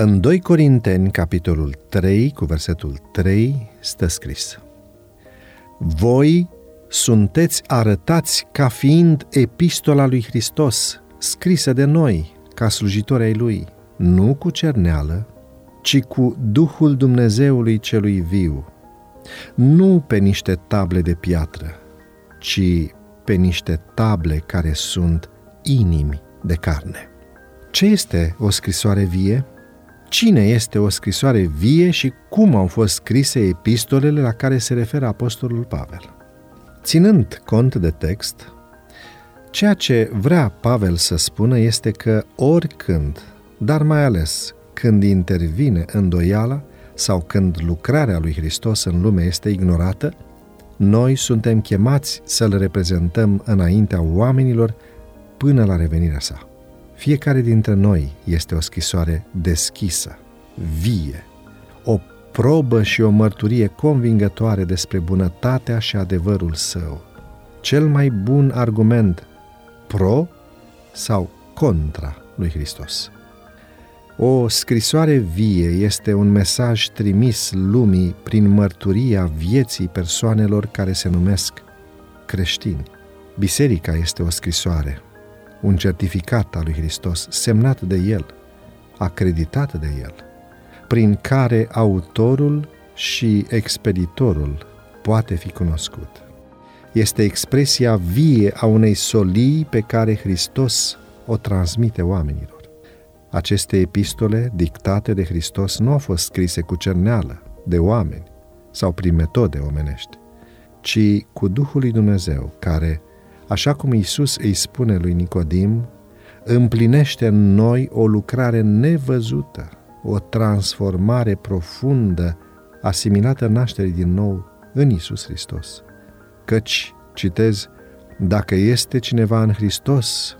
În 2 Corinteni, capitolul 3, cu versetul 3, stă scris Voi sunteți arătați ca fiind epistola lui Hristos, scrisă de noi, ca slujitori ai Lui, nu cu cerneală, ci cu Duhul Dumnezeului celui viu, nu pe niște table de piatră, ci pe niște table care sunt inimi de carne. Ce este o scrisoare vie? Cine este o scrisoare vie și cum au fost scrise epistolele la care se referă Apostolul Pavel? Ținând cont de text, ceea ce vrea Pavel să spună este că oricând, dar mai ales când intervine îndoiala sau când lucrarea lui Hristos în lume este ignorată, noi suntem chemați să-L reprezentăm înaintea oamenilor până la revenirea sa. Fiecare dintre noi este o scrisoare deschisă, vie, o probă și o mărturie convingătoare despre bunătatea și adevărul său. Cel mai bun argument pro sau contra lui Hristos. O scrisoare vie este un mesaj trimis lumii prin mărturia vieții persoanelor care se numesc creștini. Biserica este o scrisoare, un certificat al lui Hristos, semnat de El, acreditat de El, prin care autorul și expeditorul poate fi cunoscut. Este expresia vie a unei solii pe care Hristos o transmite oamenilor. Aceste epistole dictate de Hristos nu au fost scrise cu cerneală, de oameni sau prin metode omenești, ci cu Duhul lui Dumnezeu, care, așa cum Iisus îi spune lui Nicodim, împlinește în noi o lucrare nevăzută, o transformare profundă, asimilată nașterii din nou în Iisus Hristos. Căci, citez, dacă este cineva în Hristos,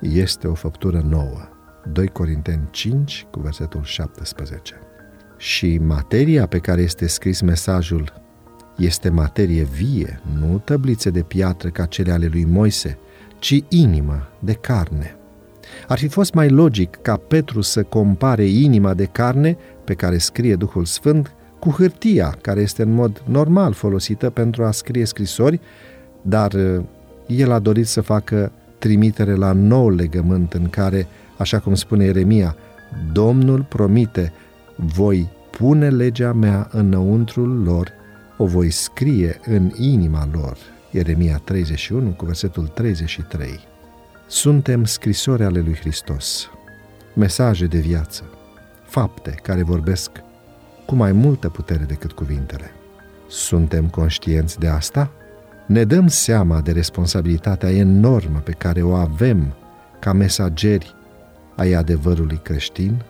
este o făptură nouă 2 Corinteni 5 cu versetul 17. Și materia pe care este scris mesajul este materie vie, nu tăblițe de piatră ca cele ale lui Moise, ci inimă de carne. Ar fi fost mai logic ca Petru să compare inima de carne pe care scrie Duhul Sfânt cu hârtia, care este în mod normal folosită pentru a scrie scrisori, dar uh, el a dorit să facă trimitere la nou legământ în care Așa cum spune Eremia, Domnul promite, voi pune legea mea înăuntrul lor, o voi scrie în inima lor. Ieremia 31 cu versetul 33. Suntem scrisori ale lui Hristos, mesaje de viață, fapte care vorbesc cu mai multă putere decât cuvintele. Suntem conștienți de asta? Ne dăm seama de responsabilitatea enormă pe care o avem ca mesageri ai adevărului creștin,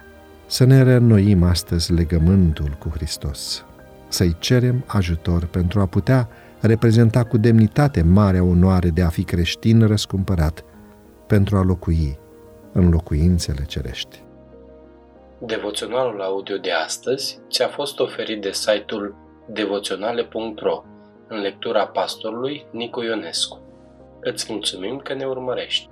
să ne reînnoim astăzi legământul cu Hristos, să-i cerem ajutor pentru a putea reprezenta cu demnitate marea onoare de a fi creștin răscumpărat pentru a locui în locuințele cerești. Devoționalul audio de astăzi ți-a fost oferit de site-ul devoționale.ro în lectura pastorului Nicu Ionescu. Îți mulțumim că ne urmărești!